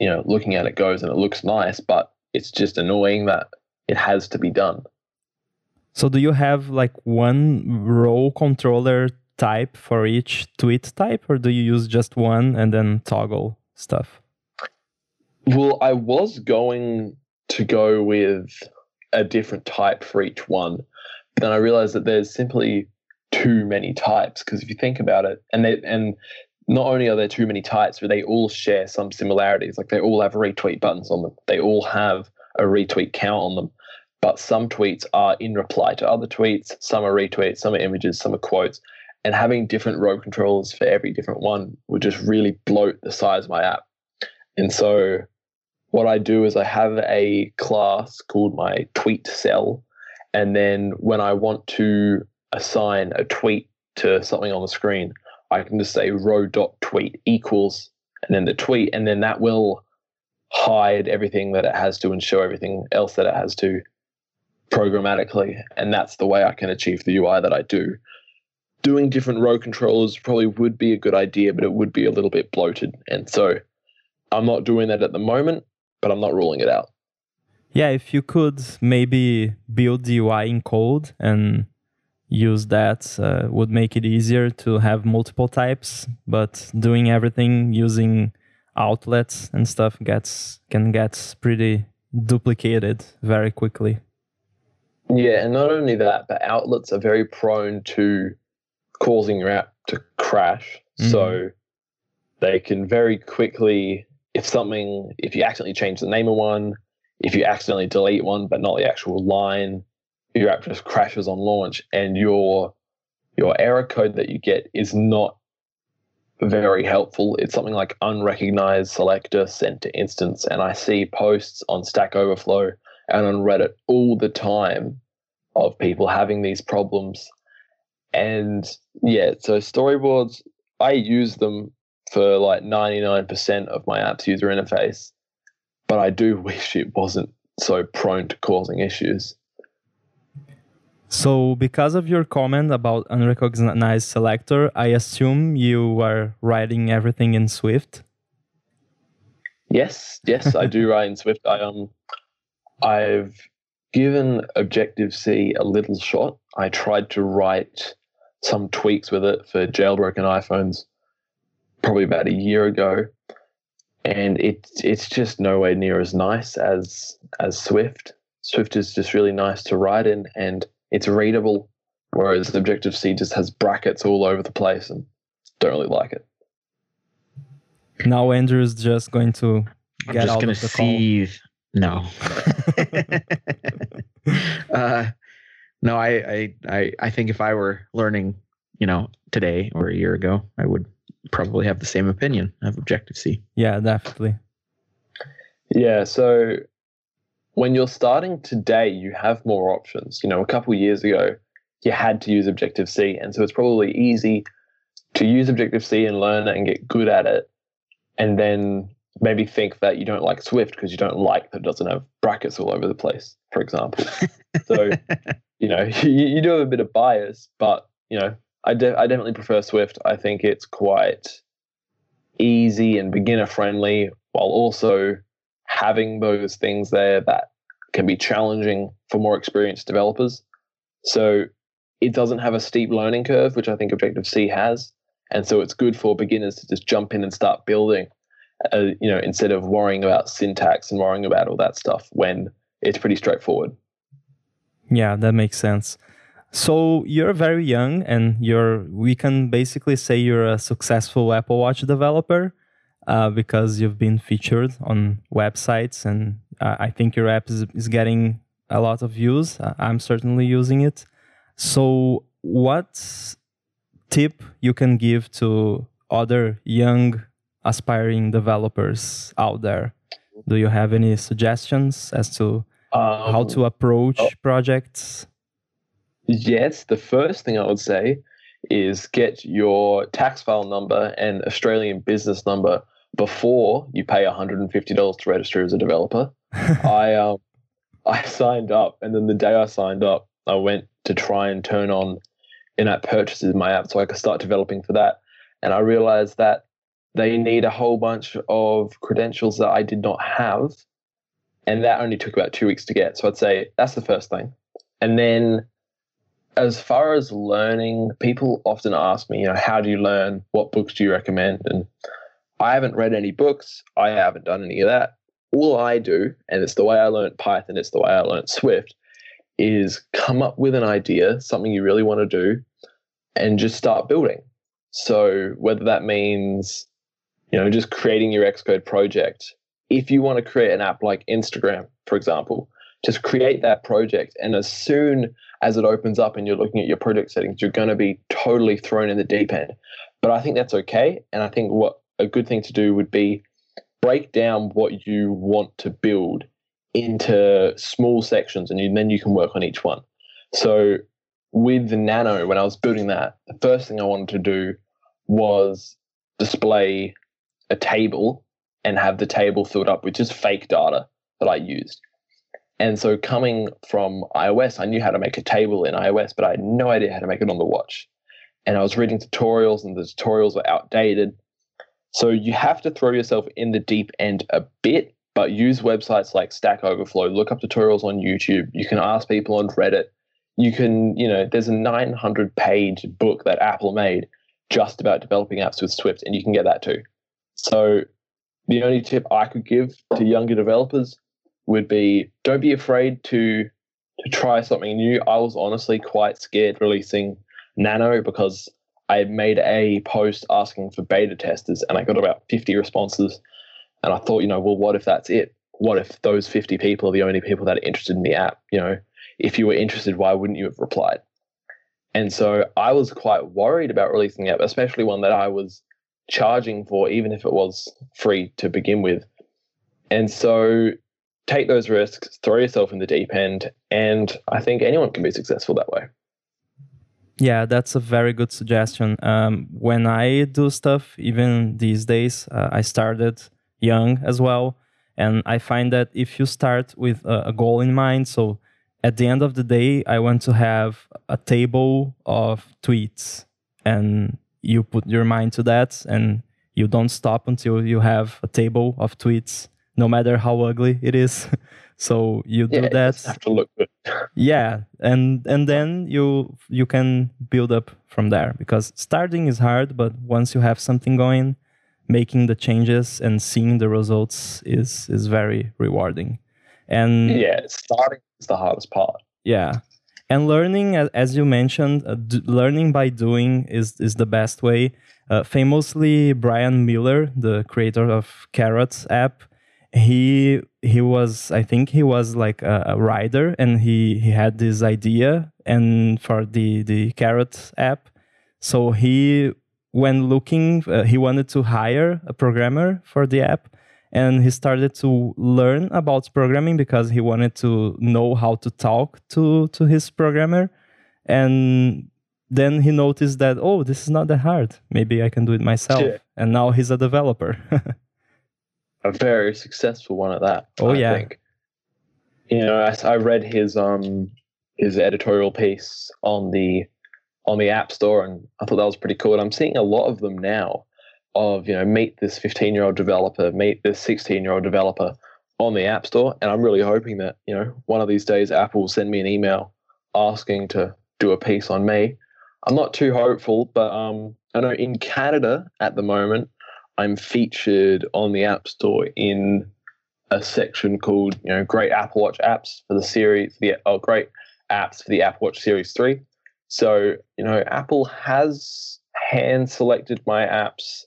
D: you know, looking at it goes and it looks nice, but it's just annoying that it has to be done.
C: So do you have like one row controller type for each tweet type, or do you use just one and then toggle stuff?
D: Well, I was going to go with a different type for each one, but then I realized that there's simply too many types because if you think about it, and they, and not only are there too many types, but they all share some similarities. Like they all have retweet buttons on them. They all have a retweet count on them. But some tweets are in reply to other tweets. Some are retweets. Some are images. Some are quotes. And having different row controllers for every different one would just really bloat the size of my app. And so what I do is I have a class called my tweet cell. And then when I want to assign a tweet to something on the screen, I can just say row dot tweet equals and then the tweet, and then that will hide everything that it has to and show everything else that it has to programmatically. And that's the way I can achieve the UI that I do. Doing different row controllers probably would be a good idea, but it would be a little bit bloated. And so I'm not doing that at the moment, but I'm not ruling it out.
C: Yeah, if you could maybe build the UI in code and use that uh, would make it easier to have multiple types but doing everything using outlets and stuff gets can get pretty duplicated very quickly
D: yeah and not only that but outlets are very prone to causing your app to crash mm-hmm. so they can very quickly if something if you accidentally change the name of one if you accidentally delete one but not the actual line your app just crashes on launch and your your error code that you get is not very helpful. It's something like unrecognized selector sent to instance. And I see posts on Stack Overflow and on Reddit all the time of people having these problems. And yeah, so storyboards, I use them for like 99% of my app's user interface, but I do <laughs> wish it wasn't so prone to causing issues.
C: So, because of your comment about unrecognized selector, I assume you are writing everything in Swift.
D: Yes, yes, I do write in Swift. I um, I've given Objective C a little shot. I tried to write some tweaks with it for jailbroken iPhones probably about a year ago, and it's it's just nowhere near as nice as as Swift. Swift is just really nice to write in, and it's readable, whereas Objective C just has brackets all over the place and don't really like it.
C: Now Andrew's just going to
B: I'm
C: get
B: just
C: out
B: gonna
C: of the
B: see. No. <laughs> uh, no, I, I, I, I think if I were learning, you know, today or a year ago, I would probably have the same opinion of Objective C.
C: Yeah, definitely.
D: Yeah, so when you're starting today, you have more options. You know, a couple years ago, you had to use Objective C, and so it's probably easy to use Objective C and learn and get good at it, and then maybe think that you don't like Swift because you don't like that it doesn't have brackets all over the place, for example. so, <laughs> you know, <laughs> you, you, do have a bit of bias, but you know, I, de- I definitely prefer Swift. I think it's quite easy and beginner friendly while also having those things there that can be challenging for more experienced developers. So it doesn't have a steep learning curve, which I think Objective C has. And so it's good for beginners to just jump in and start building, uh, you know, instead of worrying about syntax and worrying about all that stuff when it's pretty straightforward.
C: Yeah, that makes sense. So you're very young and you're we can basically say you're a successful Apple Watch developer uh, because you've been featured on websites and uh, I think your app is, is getting a lot of views. I'm certainly using it. So, what tip you can give to other young aspiring developers out there? Do you have any suggestions as to um, how to approach oh, projects?
D: Yes, the first thing I would say is get your tax file number and Australian business number before you pay $150 to register as a developer. <laughs> I um, I signed up, and then the day I signed up, I went to try and turn on in-app purchases in my app so I could start developing for that. And I realized that they need a whole bunch of credentials that I did not have, and that only took about two weeks to get. So I'd say that's the first thing. And then, as far as learning, people often ask me, you know, how do you learn? What books do you recommend? And I haven't read any books. I haven't done any of that. All I do, and it's the way I learned Python, it's the way I learned Swift, is come up with an idea, something you really want to do, and just start building. So whether that means, you know, just creating your Xcode project, if you want to create an app like Instagram, for example, just create that project. And as soon as it opens up and you're looking at your project settings, you're going to be totally thrown in the deep end. But I think that's okay. And I think what a good thing to do would be break down what you want to build into small sections and you, then you can work on each one. So with the Nano, when I was building that, the first thing I wanted to do was display a table and have the table filled up with just fake data that I used. And so coming from iOS, I knew how to make a table in iOS, but I had no idea how to make it on the watch. And I was reading tutorials, and the tutorials were outdated. So you have to throw yourself in the deep end a bit, but use websites like Stack Overflow, look up tutorials on YouTube. You can ask people on Reddit. You can, you know, there's a 900 page book that Apple made just about developing apps with Swift, and you can get that too. So the only tip I could give to younger developers would be don't be afraid to to try something new. I was honestly quite scared releasing Nano because I made a post asking for beta testers and I got about 50 responses. And I thought, you know, well, what if that's it? What if those 50 people are the only people that are interested in the app? You know, if you were interested, why wouldn't you have replied? And so I was quite worried about releasing the app, especially one that I was charging for, even if it was free to begin with. And so take those risks, throw yourself in the deep end, and I think anyone can be successful that way.
C: Yeah, that's a very good suggestion. Um, when I do stuff, even these days, uh, I started young as well. And I find that if you start with a, a, goal in mind, so at the end of the day, I want to have a table of tweets, and you put your mind to that, and you don't stop until you have a table of tweets no matter how ugly it is. <laughs> so you do
D: yeah,
C: that.
D: have to look good. <laughs>
C: yeah, and and then you you can build up from there because starting is hard, but once you have something going, making the changes and seeing the results is is very rewarding. And
D: yeah, starting is the hardest part.
C: Yeah. And learning, as you mentioned, uh, learning by doing is, is the best way. Uh, famously, Brian Mueller, the creator of Carrot app, he he was i think he was like a, a, writer and he he had this idea and for the the carrot app. So he when looking uh, he wanted to hire a programmer for the app and he started to learn about programming because he wanted to know how to talk to to his programmer. And then he noticed that oh this is not that hard. Maybe i can do it myself. Yeah. and now he's a developer <laughs>
D: a very successful one at that.
C: Oh
D: I
C: yeah.
D: Think. You know, I, I read his um his editorial piece on the on the App Store, and I thought that was pretty cool. And I'm seeing a lot of them now. Of you know, meet this 15 year old developer, meet this 16 year old developer on the App Store, and I'm really hoping that you know one of these days Apple will send me an email asking to do a piece on me. I'm not too hopeful, but um, I know in Canada at the moment I'm featured on the App Store in a section called you know great Apple Watch apps for the series the oh great apps for the Apple Watch Series 3. So, you know, Apple has hand selected my apps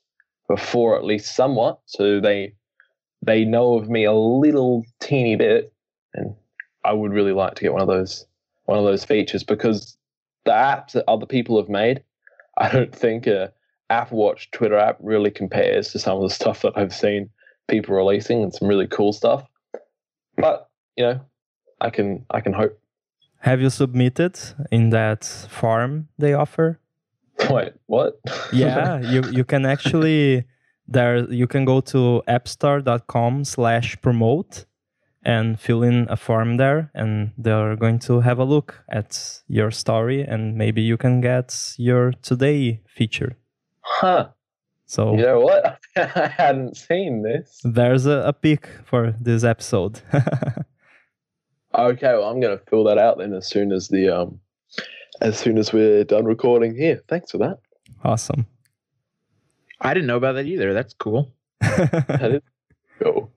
D: before at least somewhat. So they they know of me a little teeny bit and I would really like to get one of those one of those features because the apps that other people have made, I don't think are Apple Watch Twitter app really compares to some of the stuff that I've seen people releasing and some really cool stuff. But you know, I can I can hope.
C: Have you submitted in that form they offer? <laughs>
D: Wait, what?
C: yeah, <laughs> you you can actually there you can go to appstore.com slash promote and fill in a form there and they're going to have a look at your story and maybe you can get your today feature
D: Huh.
C: So
D: you know what? <laughs> I hadn't seen this.
C: There's a, a pick for this episode. <laughs>
D: okay, well I'm gonna fill that out then as soon as the um as soon as we're done recording here. Thanks for that.
C: Awesome.
B: I didn't know about that either. That's cool. <laughs>
D: that is cool.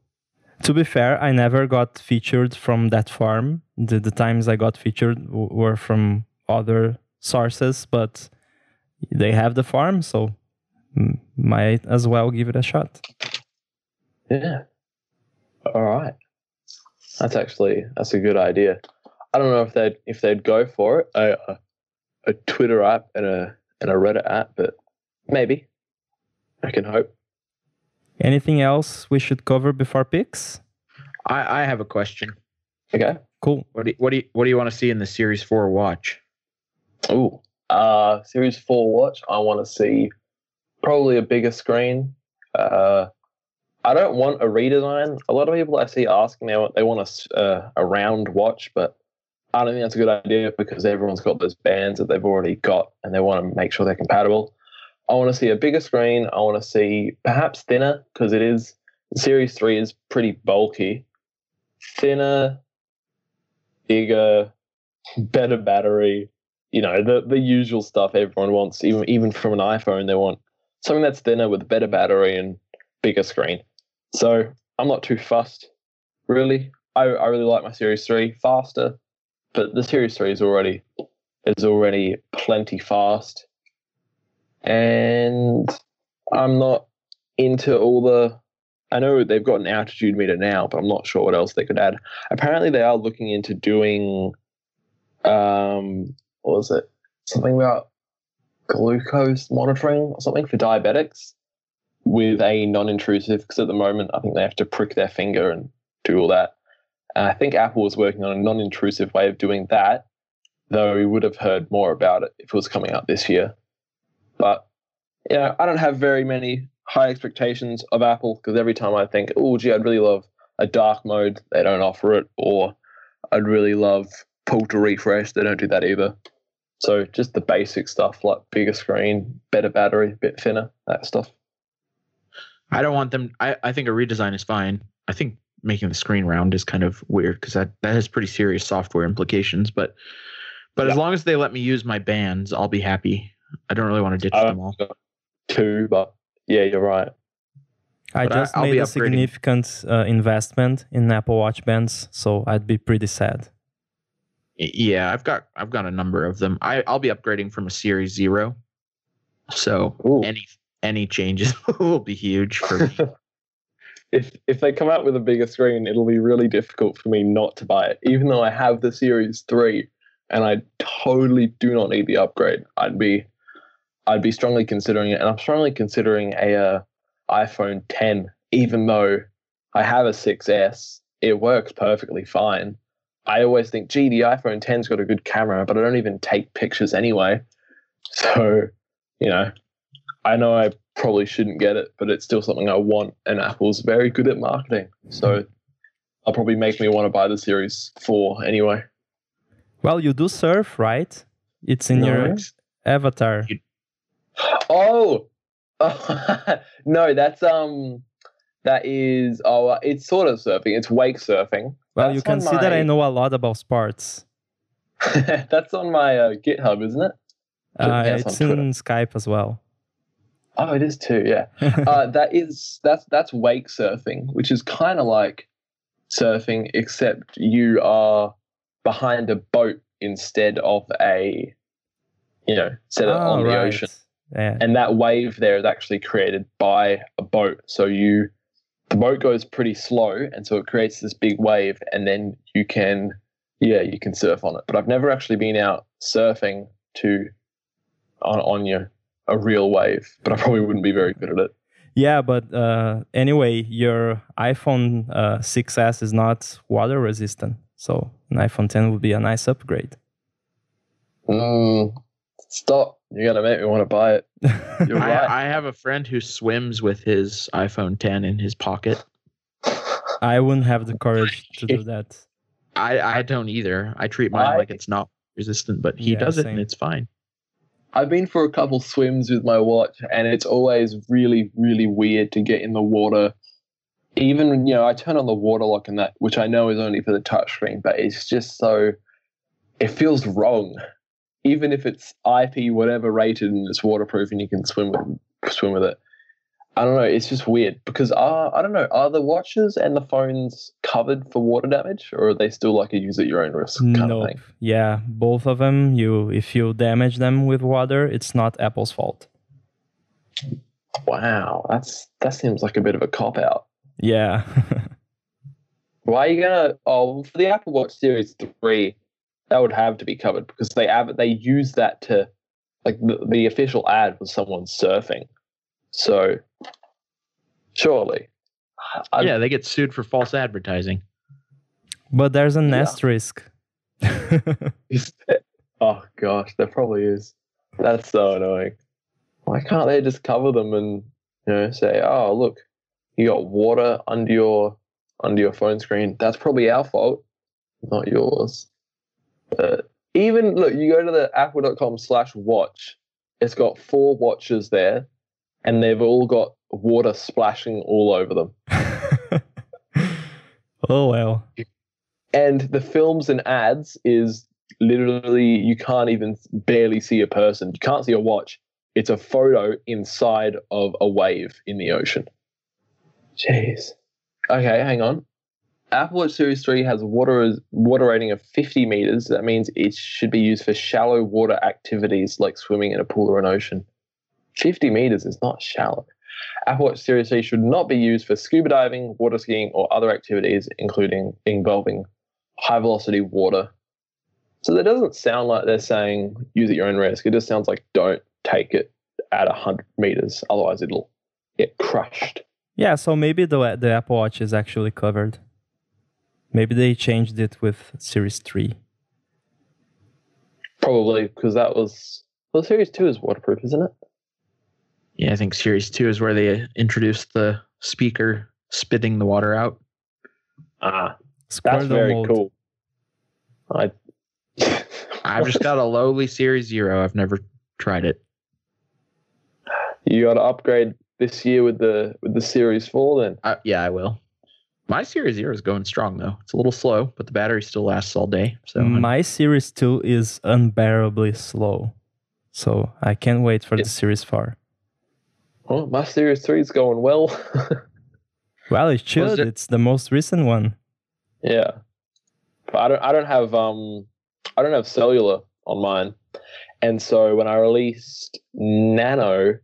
C: To be fair, I never got featured from that farm. The, the times I got featured w- were from other sources, but they have the farm, so might as well give it a shot.
D: Yeah. All right. That's actually that's a good idea. I don't know if they'd if they'd go for it a a, a Twitter app and a and a Reddit app, but maybe. I can hope.
C: Anything else we should cover before picks?
B: I, I have a question.
D: Okay.
C: Cool.
B: What do you, what do you, what do you want to see in the Series Four watch?
D: Ooh. Uh Series Four watch. I want to see probably a bigger screen. Uh, I don't want a redesign. A lot of people I see asking they want they want a, uh, a round watch, but I don't think that's a good idea because everyone's got those bands that they've already got and they want to make sure they're compatible. I want to see a bigger screen. I want to see perhaps thinner because it is Series Three is pretty bulky. Thinner, bigger, <laughs> better battery. You know the the usual stuff everyone wants. Even even from an iPhone, they want something that's thinner with a better battery and bigger screen. So I'm not too fussed, really. I, I really like my Series Three faster, but the Series Three is already is already plenty fast, and I'm not into all the. I know they've got an altitude meter now, but I'm not sure what else they could add. Apparently, they are looking into doing, um, what was it? Something about glucose monitoring or something for diabetics with a non-intrusive because at the moment I think they have to prick their finger and do all that. And I think Apple was working on a non-intrusive way of doing that, though we would have heard more about it if it was coming out this year. But yeah, I don't have very many high expectations of Apple because every time I think, oh gee, I'd really love a dark mode, they don't offer it, or I'd really love pull to refresh, they don't do that either. So just the basic stuff like bigger screen, better battery, bit thinner, that stuff.
B: I don't want them. I, I think a redesign is fine. I think making the screen round is kind of weird because that, that has pretty serious software implications. But but as long as they let me use my bands, I'll be happy. I don't really want to ditch
D: I
B: them all.
D: two, but yeah, you're right.
C: I
B: But
C: just
B: I'll
C: made a
B: upgrading.
C: significant uh, investment in Apple Watch bands, so I'd be pretty sad.
B: Yeah, I've got I've got a number of them. I I'll be upgrading from a Series Zero, so
D: Ooh.
B: any any changes <laughs> will be huge for me. <laughs>
D: if if they come out with a bigger screen, it'll be really difficult for me not to buy it, even though I have the Series Three, and I totally do not need the upgrade. I'd be, I'd be strongly considering it, and I'm strongly considering a uh, iPhone 10, even though I have a 6S. It works perfectly fine. I always think, gee, the iPhone 10's got a good camera, but I don't even take pictures anyway. <laughs> So, you know, I know I probably shouldn't get it, but it's still something I want, and Apple's very good at marketing. So I'll probably make me want to buy the Series 4 anyway.
C: Well, you do surf, right? It's in your
D: Nice.
C: avatar.
D: Oh, <laughs> no, that's um, that is oh, uh, it's sort of surfing. It's wake surfing.
C: Well,
D: That's
C: you can see that I know a lot about sports. <laughs>
D: that's on my uh, GitHub, isn't it?
C: Uh,
D: it's
C: in Skype as well.
D: Oh, it is too. Yeah. <laughs> uh, that is that's that's wake surfing, which is kind of like surfing, except you are behind a boat instead of a, you know, set
C: Oh,
D: on the ocean.
C: Yeah.
D: And that wave there is actually created by a boat. So you, the boat goes pretty slow, and so it creates this big wave, and then you can, yeah, you can surf on it. But I've never actually been out surfing to, on on your a real wave. But I probably wouldn't be very good at it.
C: Yeah, but uh, anyway, your iPhone uh, 6s is not water resistant, so an iPhone 10 would be a nice upgrade.
D: Mm, stop! You're gonna make me want to buy it. <laughs> You're right.
B: I, I have a friend who swims with his iPhone 10 in his pocket.
C: I wouldn't have the courage <laughs> to do that.
B: I I don't either. I treat mine
D: I-
B: like it's not resistant, but he
C: Yeah,
B: does it
C: same.
B: and it's fine.
D: I've been for a couple swims with my watch, and it's always really, really weird to get in the water. Even you know, I turn on the water lock and that, which I know is only for the touchscreen, but it's just so. It feels wrong, even if it's IP whatever rated and it's waterproof and you can swim with swim with it. I don't know. It's just weird because uh, I don't know. Are the watches and the phones covered for water damage, or are they still like a use at your own risk kind
C: nope.
D: of thing?
C: Yeah, both of them. You if you damage them with water, it's not Apple's fault.
D: Wow, that's that seems like a bit of a cop out.
C: Yeah. <laughs>
D: Why are you gonna? Oh, for the Apple Watch Series Three, that would have to be covered because they have they use that to, like the, the official ad was someone surfing, so surely. I,
B: yeah, they get sued for false advertising.
C: but there's an
D: Yeah.
C: asterisk. <laughs>
D: oh gosh, there probably is. That's so annoying. Why can't they just cover them and you know say, "Oh, look, you got water under your under your phone screen. That's probably our fault, not yours." But even look, you go to the apple.com/slash watch. It's got four watches there, and they've all got water splashing all over them. <laughs>
C: oh well.
D: and the films and ads is literally you can't even barely see a person you can't see a watch it's a photo inside of a wave in the ocean jeez okay hang on apple watch series 3 has a water water rating of 50 meters that means it should be used for shallow water activities like swimming in a pool or an ocean 50 meters is not shallow Apple Watch Series 3 should not be used for scuba diving, water skiing, or other activities, including involving high velocity water. So that doesn't sound like they're saying use at your own risk. It just sounds like don't take it at 100 meters, otherwise it'll get crushed.
C: Yeah, so maybe the the Apple Watch is actually covered. Maybe they changed it with Series 3.
D: Probably because that was well, Series 2 is waterproof, isn't it?
B: Yeah, I think Series 2 is where they introduced the speaker spitting the water out.
D: Ah,
C: Squirtle
D: that's very
C: mode.
D: cool. I. <laughs>
B: I've just got a lowly Series Zero. I've never tried it.
D: you got to upgrade this year with the with the Series 4 then.
B: I, yeah, I will. My Series Zero is going strong though. It's a little slow, but the battery still lasts all day. So I'm-
C: My Series 2 is unbearably slow. So I can't wait for
D: Yeah.
C: the Series 4.
D: Oh, my Series 3 is going well. <laughs>
C: Well, it should.
B: it-
C: It's the most recent one.
D: Yeah, but I don't. I don't have. Um, I don't have cellular on mine, and so when I released Nano,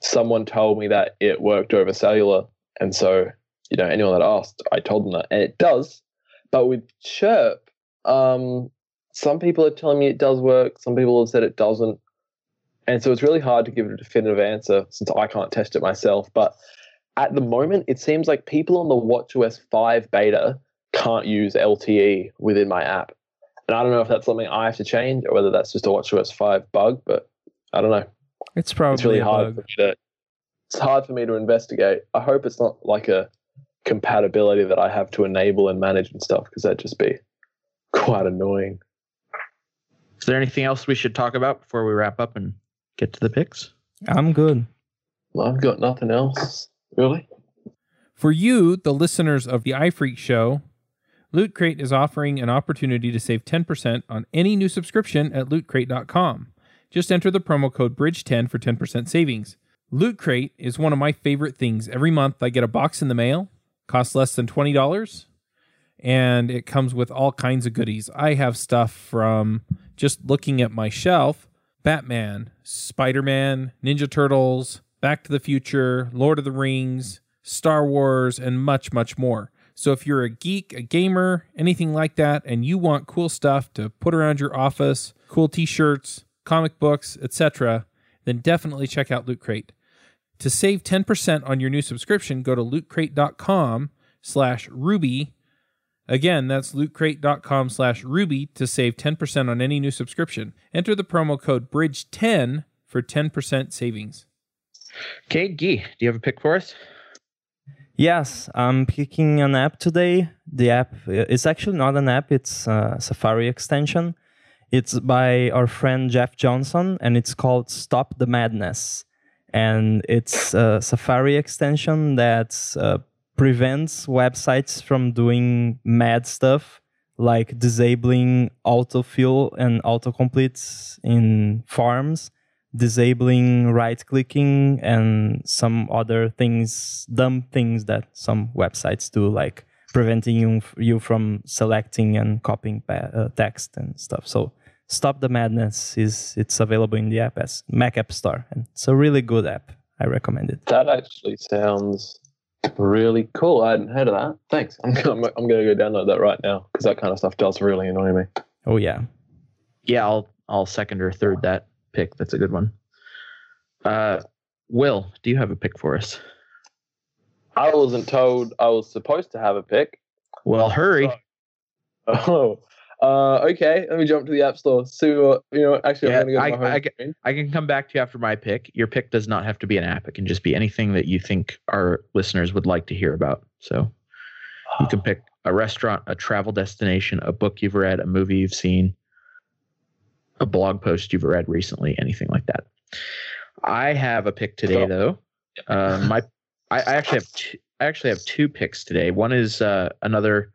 D: someone told me that it worked over cellular, and so you know anyone that asked, I told them that, and it does. But with Chirp, um, some people are telling me it does work. Some people have said it doesn't, and so it's really hard to give a definitive answer since I can't test it myself. But at the moment, it seems like people on the WatchOS 5 beta can't use LTE within my app. And I don't know if that's something I have to change or whether that's just a WatchOS 5 bug, but I don't know.
C: It's probably
D: It's really
C: a
D: hard
C: bug.
D: for me to it's hard for me to investigate. I hope it's not like a compatibility that I have to enable and manage and stuff because that'd just be quite annoying.
B: is there anything else we should talk about before we wrap up and get to the picks?
C: I'm good.
D: Well, I've got nothing else, really.
A: For you, the listeners of the iPhreaks Show, Loot Crate is offering an opportunity to save 10% on any new subscription at lootcrate.com. Just enter the promo code BRIDGE10 for 10% savings. Loot Crate is one of my favorite things. Every month I get a box in the mail, costs less than $20, and it comes with all kinds of goodies. I have stuff from just looking at my shelf Batman, Spider Man, Ninja Turtles, Back to the Future, Lord of the Rings, Star Wars, and much, much more. So if you're a geek, a gamer, anything like that, and you want cool stuff to put around your office, cool t-shirts, comic books, etc., then definitely check out Loot Crate. To save 10% on your new subscription, go to lootcrate.com slash ruby. Again, that's lootcrate.com slash ruby to save 10% on any new subscription. Enter the promo code BRIDGE10 for 10% savings.
B: Okay, Gui, do you have a pick for us?
C: Yes, I'm picking an app today. The app it's actually not an app; it's a Safari extension. It's by our friend Jeff Johnson, and it's called Stop the Madness. And it's a Safari extension that uh, prevents websites from doing mad stuff, like disabling autofill and autocomplete in farms disabling right clicking and some other things, dumb things that some websites do, like preventing you, you from selecting and copying uh, text and stuff. So Stop the Madness is it's available in the app as Mac App Store, and it's a really good app. I recommend it.
D: That actually sounds really cool. I hadn't heard of that. Thanks. I'm I'm, I'm going to go download that right now because that kind of stuff does really annoy me.
C: Oh yeah,
B: yeah. I'll I'll second or third that pick. That's a good one. Uh, Will, do you have a pick for us?
D: I wasn't told I was supposed to have a pick.
B: Well, hurry.
D: So, <laughs> oh, uh, okay, let me jump to the App Store. So, uh, you know, actually,
B: yeah,
D: I'm going to go
B: I,
D: to home
B: I, screen. I can come back to you after my pick. Your pick does not have to be an app. It can just be anything that you think our listeners would like to hear about. So you can pick <sighs> a restaurant, a travel destination, a book you've read, a movie you've seen, a blog post you've read recently, anything like that. I have a pick today, though. Uh, my, I, I actually have two, I actually have two picks today. One is uh, another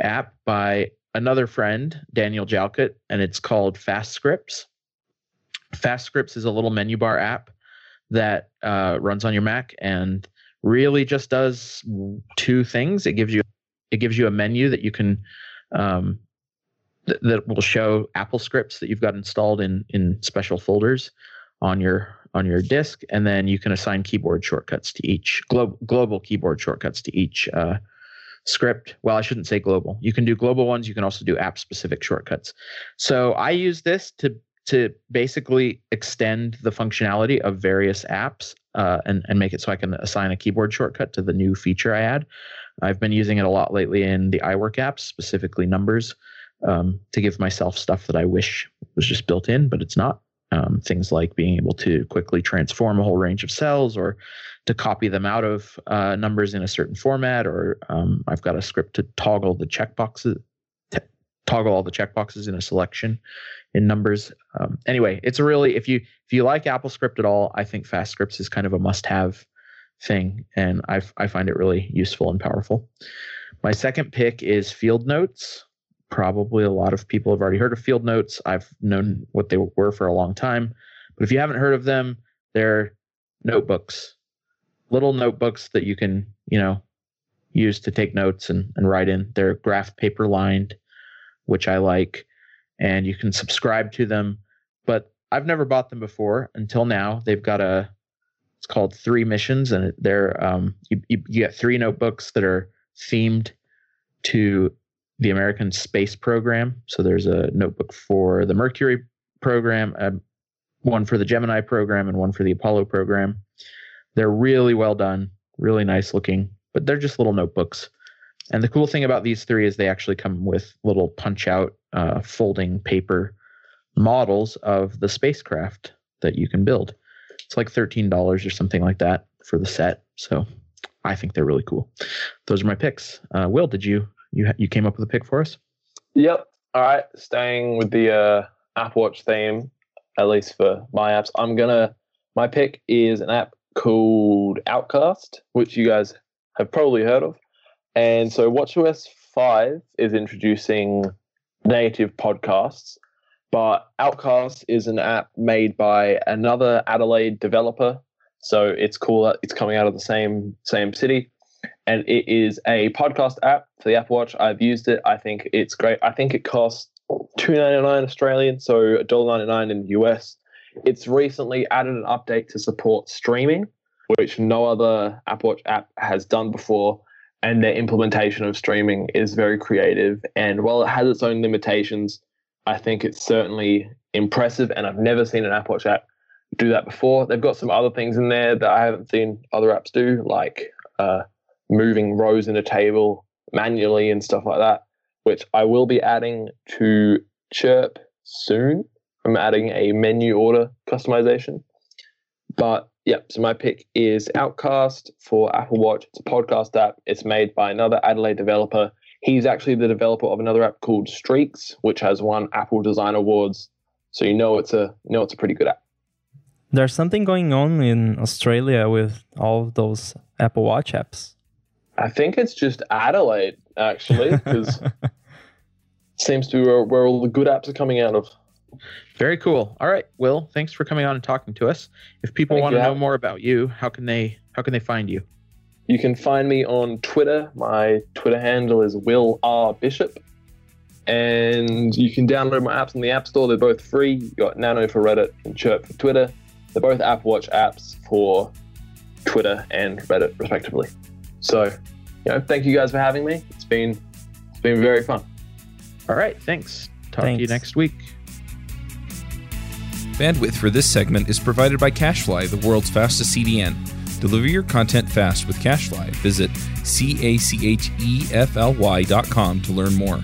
B: app by another friend, Daniel Jalkut, and it's called Fast Scripts. Fast Scripts is a little menu bar app that uh, runs on your Mac and really just does two things. It gives you it gives you a menu that you can um, th- that will show Apple scripts that you've got installed in in special folders on your on your disk, and then you can assign keyboard shortcuts to each glo- global keyboard shortcuts to each uh, script. Well, I shouldn't say global. You can do global ones. You can also do app specific shortcuts. So I use this to to basically extend the functionality of various apps uh, and and make it so I can assign a keyboard shortcut to the new feature I add. I've been using it a lot lately in the iWork apps, specifically numbers, um, to give myself stuff that I wish was just built in, but it's not. Um, things like being able to quickly transform a whole range of cells or to copy them out of uh, numbers in a certain format, or um, I've got a script to toggle the checkboxes, t- toggle all the checkboxes in a selection in numbers. Um, anyway, it's a really if you if you like AppleScript at all, I think Fast Scripts is kind of a must-have thing, and I I find it really useful and powerful. My second pick is Field Notes probably a lot of people have already heard of field notes. I've known what they were for a long time. But if you haven't heard of them, they're notebooks, little notebooks that you can, you know, use to take notes and, and write in. They're graph paper lined, which I like, and you can subscribe to them. But I've never bought them before until now. They've got a, it's called Three Missions, and they're, um, you, you, you get three notebooks that are themed to the American Space Program. So there's a notebook for the Mercury program, uh, one for the Gemini program, and one for the Apollo program. They're really well done, really nice looking, but they're just little notebooks. And the cool thing about these three is they actually come with little punch out uh, folding paper models of the spacecraft that you can build. It's like $13 or something like that for the set. So I think they're really cool. Those are my picks. Uh, Will, did you you you came up with a pick for us?
D: Yep. All right. Staying with the uh, Apple Watch theme, at least for my apps, I'm gonna. My pick is an app called Outcast, which you guys have probably heard of. And so WatchOS 5 is introducing native podcasts, but Outcast is an app made by another Adelaide developer. So it's cool it's coming out of the same same city and it is a podcast app for the Apple Watch. I've used it. I think it's great. I think it costs two ninety nine Australian, so $1.99 in the US. It's recently added an update to support streaming, which no other Apple Watch app has done before. And their implementation of streaming is very creative. And while it has its own limitations, I think it's certainly impressive. And I've never seen an Apple Watch app do that before. They've got some other things in there that I haven't seen other apps do, like uh, moving rows in a table manually and stuff like that, which I will be adding to Chirp soon. I'm adding a menu order customization. But yeah, so my pick is Outcast for Apple Watch. It's a podcast app. It's made by another Adelaide developer. He's actually the developer of another app called Streaks, which has won Apple Design Awards. So you know it's a you know it's a pretty good app.
C: There's something going on in Australia with all those Apple Watch apps.
D: I think it's just Adelaide actually, because <laughs> seems to be where, where all the good apps are coming out of.
B: Very cool. All right, Will, thanks for coming on and talking to us. If people
D: Thank
B: want to know more about you, how can they how can they find you?
D: You can find me on Twitter. My Twitter handle is Will R Bishop. And you can download my apps in the App Store. They're both free. You got Nano for Reddit and Chirp for Twitter. They're both Apple Watch apps for Twitter and Reddit, respectively. So, you know, thank you guys for having me. It's been it's been very fun.
B: All right, thanks. Talk to you next week.
A: Bandwidth for this segment is provided by CacheFly, the world's fastest CDN. Deliver your content fast with CacheFly. Visit C A C H E F L Y dot com to learn more.